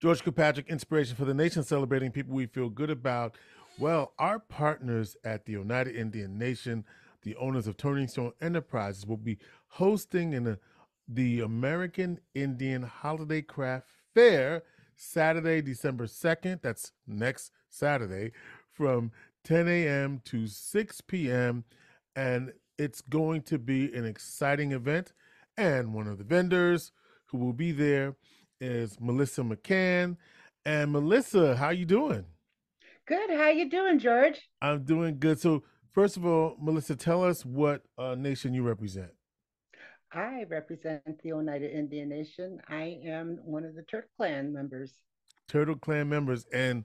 George Kilpatrick, Inspiration for the Nation, celebrating people we feel good about. Well, our partners at the Oneida Indian Nation, the owners of Turning Stone Enterprises, will be hosting in uh, the American Indian Holiday Craft Fair Saturday, December 2nd. That's next Saturday from 10 a.m. to 6 p.m. And it's going to be an exciting event. And one of the vendors who will be there is Melissa McCann. And Melissa, how you doing? Good. How you doing, George? I'm doing good. So, first of all, Melissa, tell us what uh, nation you represent. I represent the Oneida Indian Nation. I am one of the Turtle Clan members. Turtle Clan members, and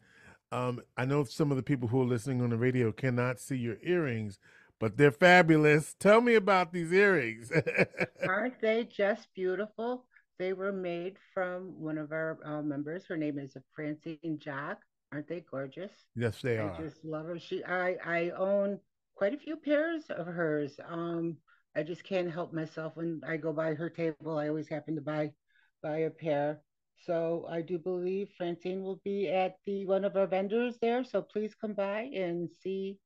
um, I know some of the people who are listening on the radio cannot see your earrings, but they're fabulous. Tell me about these earrings. Aren't they just beautiful? They were made from one of our uh, members. Her name is Francine Jock. Aren't they gorgeous? Yes, they I are. I just love her. She, I, I own quite a few pairs of hers. Um, I just can't help myself when I go by her table. I always happen to buy, buy a pair. So I do believe Francine will be at the one of our vendors there. So please come by and see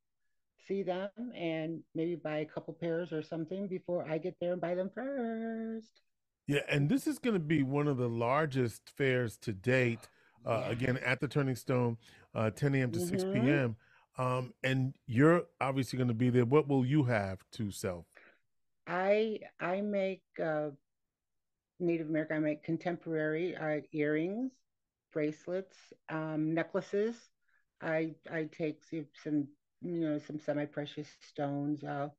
see them and maybe buy a couple pairs or something before I get there and buy them first. Yeah, and this is going to be one of the largest fairs to date. Uh, yeah. Again, at the Turning Stone, uh, 10 a.m. to mm-hmm. 6 p.m. Um, and you're obviously going to be there. What will you have to sell? I I make uh, Native American. I make contemporary uh, earrings, bracelets, um, necklaces. I I take some you know, some semi-precious stones, uh,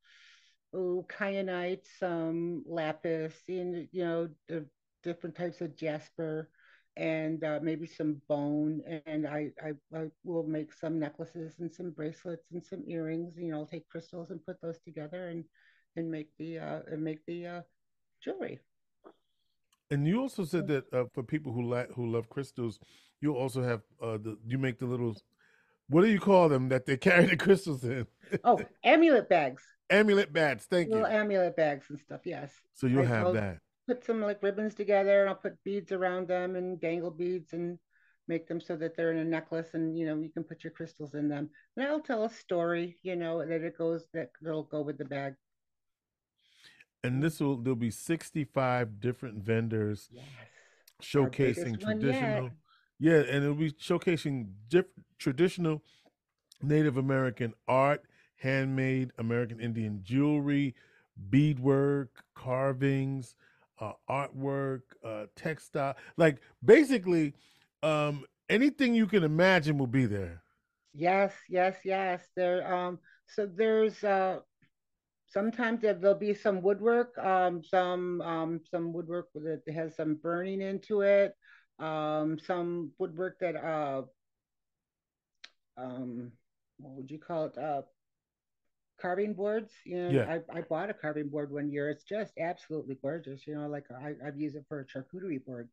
oh, kyanite, some lapis, and you know, the different types of jasper, and uh, maybe some bone. And I, I, I will make some necklaces and some bracelets and some earrings. You know, I'll take crystals and put those together and and make the uh, and make the uh, jewelry. And you also said that uh, for people who like who love crystals, you also have uh, the you make the little what do you call them that they carry the crystals in? oh, amulet bags. Amulet bags. Thank Little you. amulet bags and stuff. Yes. So you'll I, have that. Put some like ribbons together, and I'll put beads around them and dangle beads and make them so that they're in a necklace, and you know you can put your crystals in them. And I'll tell a story, you know, that it goes that will go with the bag. And this will there'll be sixty five different vendors. Yes. Showcasing traditional yeah, and it'll be showcasing diff- traditional Native American art, handmade American Indian jewelry, beadwork, carvings, uh, artwork, uh, textile. Like basically, um, anything you can imagine will be there. Yes, yes, yes. There. Um. So there's uh sometimes there'll be some woodwork, um, some um, some woodwork that has some burning into it um, some woodwork that uh, um, what would you call it? Uh, carving boards. You know, yeah. I, I bought a carving board one year. It's just absolutely gorgeous. You know, like I, I've used it for a charcuterie board.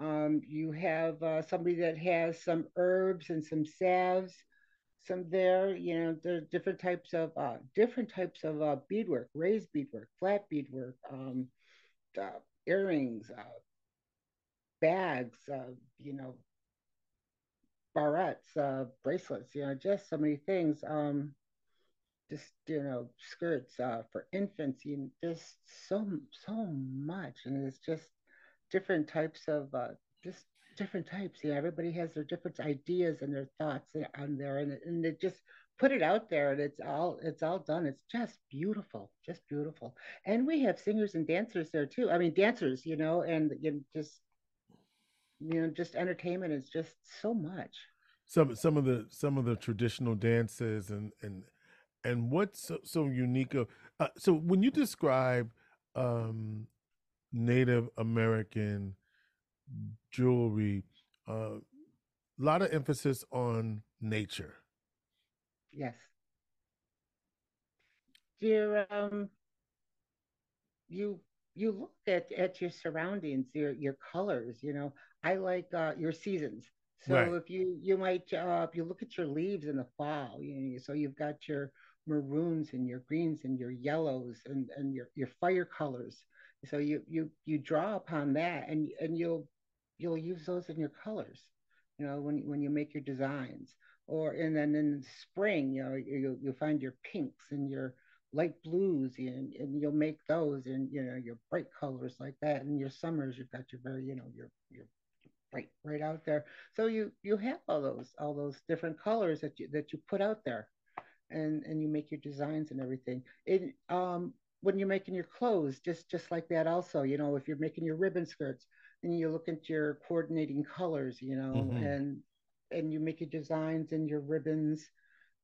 Um, you have uh, somebody that has some herbs and some salves, some there. You know, there's different types of uh, different types of uh, beadwork, raised beadwork, flat beadwork, um, uh, earrings, uh, bags, uh, you know, barrettes, uh, bracelets, you know, just so many things. Um, just you know, skirts uh, for infants, you just so so much, and it's just different types of uh, just different types. Know, everybody has their different ideas and their thoughts on there, and and it just put it out there, and it's all it's all done. It's just beautiful, just beautiful. And we have singers and dancers there too. I mean, dancers, you know, and you know, just you know just entertainment is just so much some some of the some of the traditional dances and and and what's so, so unique uh, so when you describe um native american jewelry a uh, lot of emphasis on nature yes you um you you look at at your surroundings your your colors you know I like uh, your seasons. So right. if you you might uh, if you look at your leaves in the fall, you know, so you've got your maroons and your greens and your yellows and, and your, your fire colors. So you you you draw upon that and and you'll you'll use those in your colors. You know, when when you make your designs, or and then in spring, you know, you you find your pinks and your light blues and, and you'll make those and you know your bright colors like that and your summers you've got your very you know your your right right out there so you you have all those all those different colors that you that you put out there and and you make your designs and everything. It um when you're making your clothes just just like that also you know if you're making your ribbon skirts and you look at your coordinating colors you know hmm and and you make your designs and your ribbons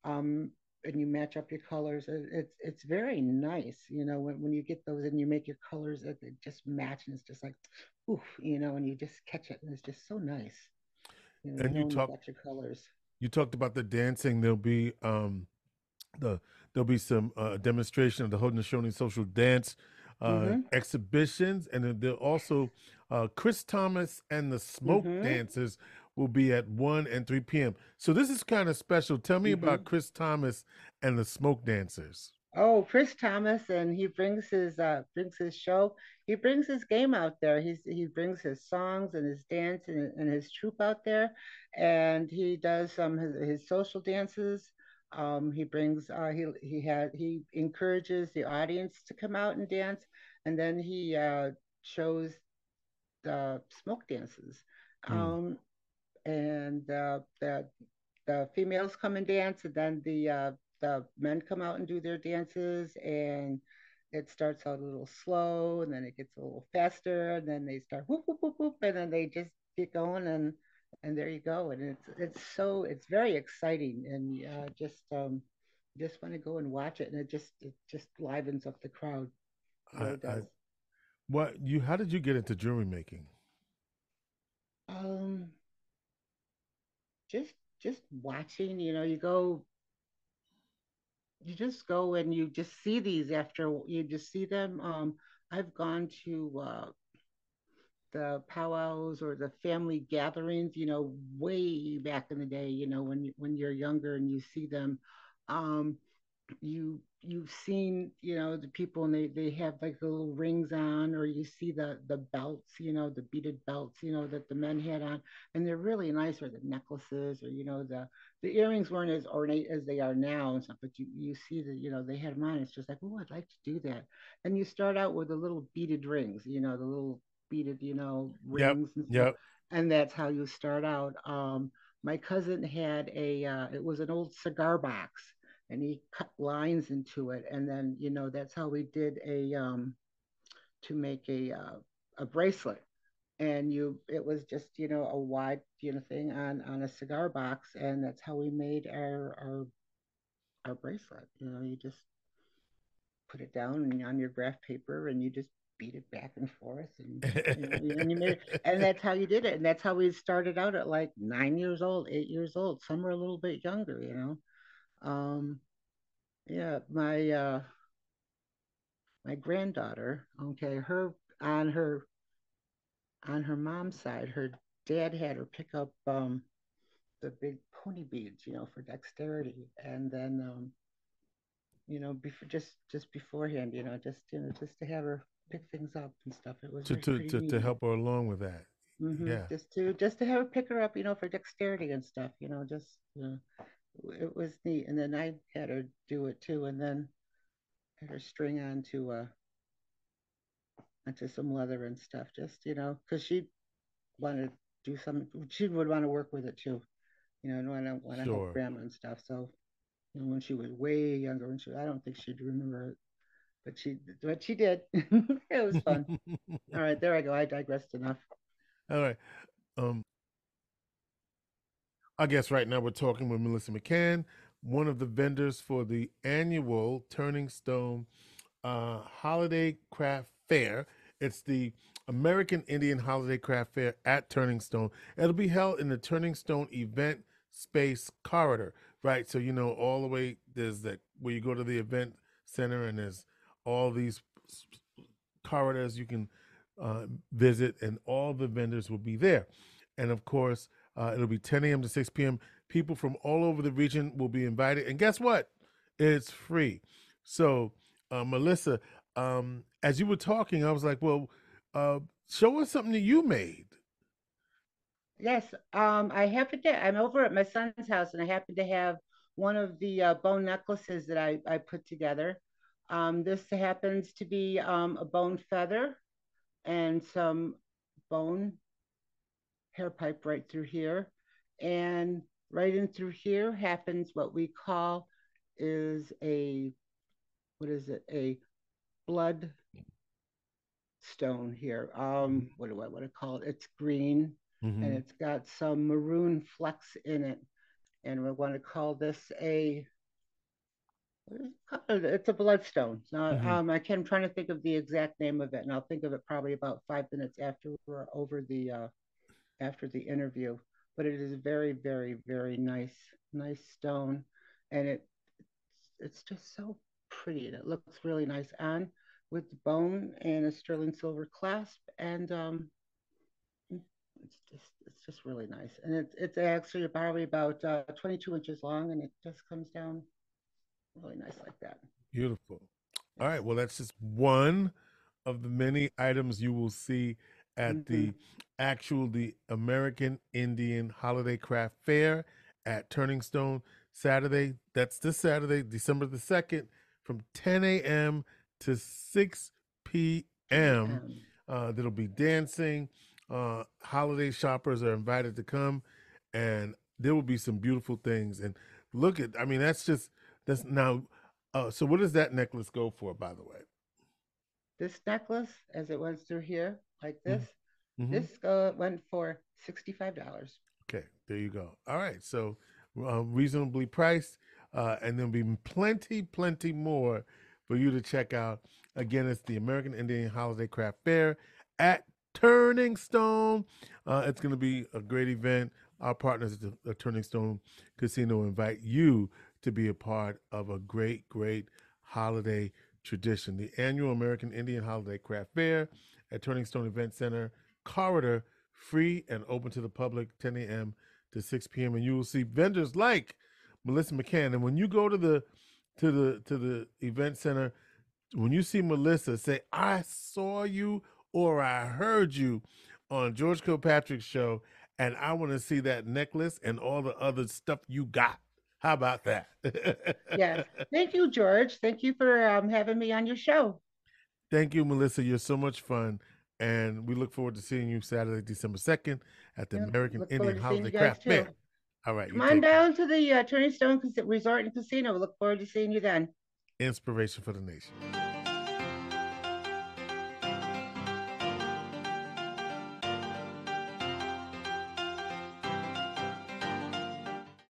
um and you match up your colors. It's it's very nice you know when, when you get those and you make your colors that they just match and it's just like oof you know and you just catch it and it's just so nice. You know And you you talk your colors. you talked about the dancing. There'll be um the there'll be some uh, demonstration of the Haudenosaunee social dance uh, mm-hmm exhibitions, and then there'll also uh, Chris Thomas and the Smoke mm-hmm Dancers will be at one and three p.m. So this is kind of special. Tell me about mm-hmm Chris Thomas and the Smoke Dancers. Oh, Chris Thomas, and he brings his uh brings his show. He brings his game out there. He's he brings his songs and his dance and, and his troupe out there, and he does some his, his social dances. Um, he brings uh he he had he encourages the audience to come out and dance, and then he uh shows the smoke dances. Mm. Um, and uh, the the females come and dance, and then the uh, the men come out and do their dances, and it starts out a little slow, and then it gets a little faster, and then they start whoop whoop whoop whoop, and then they just get going, and and there you go, and it's it's so it's very exciting, and uh, just um just want to go and watch it, and it just it just livens up the crowd, I, I what you how did you get into jewelry making? Um, just just watching, you know, you go you just go and you just see these after you just see them. Um, I've gone to uh, the powwows or the family gatherings, you know, way back in the day, you know, when you, when you're younger and you see them. Um, you you've seen you know the people and they they have like the little rings on or you see the the belts you know the beaded belts you know that the men had on and they're really nice or the necklaces or you know the the earrings weren't as ornate as they are now and stuff but you you see that you know they had them on it's just like oh i'd like to do that and you start out with the little beaded rings you know the little beaded you know Yep, rings and stuff. yep. and that's how you start out. Um my cousin had a uh, it was an old cigar box and he cut lines into it and then you know that's how we did a um to make a uh, a bracelet. And you it was just you know a wide you know thing on on a cigar box and that's how we made our our our bracelet. You know you just put it down on your graph paper and you just beat it back and forth and you know and you it and that's how you did it and that's how we started out at like nine years old eight years old. Some were a little bit younger you know? Um yeah my uh my granddaughter, okay, her on her on her mom's side, her dad had her pick up um the big pony beads, you know, for dexterity, and then um, you know, before just just beforehand, you know, just you know, just to have her pick things up and stuff. It was to, to to to help her along with that. hmm Yeah, Just to just to have her pick her up, you know, for dexterity and stuff, you know, just know, it was neat. And then I had her do it too, and then had her string on to uh onto some leather and stuff, just you know, because she wanted to do some. She would want to work with it too, you know, and want to want to help grandma and stuff. So, you know, when she was way younger, when she, I don't think she'd remember it, but she, but she did. it was fun. All right, there I go. I digressed enough. All right. Um, I guess right now we're talking with Melissa McCann, one of the vendors for the annual Turning Stone uh, Holiday Craft Fair. It's the American Indian Holiday Craft Fair at Turning Stone. It'll be held in the Turning Stone Event Space Corridor, right? So you know all the way there's that where you go to the event center and there's all these corridors you can uh, visit, and all the vendors will be there. And of course, uh, it'll be 10 a.m. to 6 p.m. People from all over the region will be invited. And guess what? It's free. So, uh, Melissa, um, as you were talking, I was like, well, uh, show us something that you made. Yes, um, I happen to, I'm over at my son's house and I happen to have one of the uh, bone necklaces that I, I put together. Um, this happens to be um, a bone feather and some bone hair pipe right through here. And right in through here happens what we call is a, what is it? A blood stone here. Um, what do I want to call it? It's green Mm-hmm. and it's got some maroon flecks in it. And we're going to call this a it's a bloodstone. Now, Mhm. um, I can, I'm trying to think of the exact name of it, and I'll think of it probably about five minutes after we're over the uh, after the interview. But it is very, very, very nice, nice stone, and it it's just so pretty, and it looks really nice on with the bone and a sterling silver clasp, and um, it's just it's just really nice, and it's it's actually probably about uh, 22 inches long, and it just comes down really nice like that. Beautiful. All right. Well, that's just one of the many items you will see at Mhm. the actual the American Indian Holiday Craft Fair at Turning Stone Saturday. That's this Saturday, December the 2nd, from 10 a.m. to 6 p.m. Uh, there'll be dancing. Uh, holiday shoppers are invited to come, and there will be some beautiful things. And look at, I mean, that's just that's now. Uh, so, what does that necklace go for, by the way? this necklace, as it was through here, like Mhm. this, Mhm. this uh, went for sixty-five dollars. Okay, there you go. All right, so uh, reasonably priced, uh, and there'll be plenty, plenty more for you to check out. Again, it's the American Indian Holiday Craft Fair at Turning Stone. Uh, it's going to be a great event. Our partners at the, the Turning Stone Casino invite you to be a part of a great, great holiday tradition. The annual American Indian Holiday Craft Fair at Turning Stone Event Center corridor, free and open to the public, 10 a.m. to 6 p.m. And you will see vendors like Melissa McCann. And when you go to the to the to the event center, when you see Melissa, say, "I saw you" or "I heard you" on George Kilpatrick's show, and I want to see that necklace and all the other stuff you got. How about that? Yes. Thank you, George. Thank you for um, having me on your show. Thank you, Melissa. You're so much fun. And we look forward to seeing you Saturday, December 2nd at the Yep, American look Indian Holiday Craft too. Fair. All right. Come on take care. down to the uh, Turning Stone Resort and Casino. We look forward to seeing you then. Inspiration for the nation.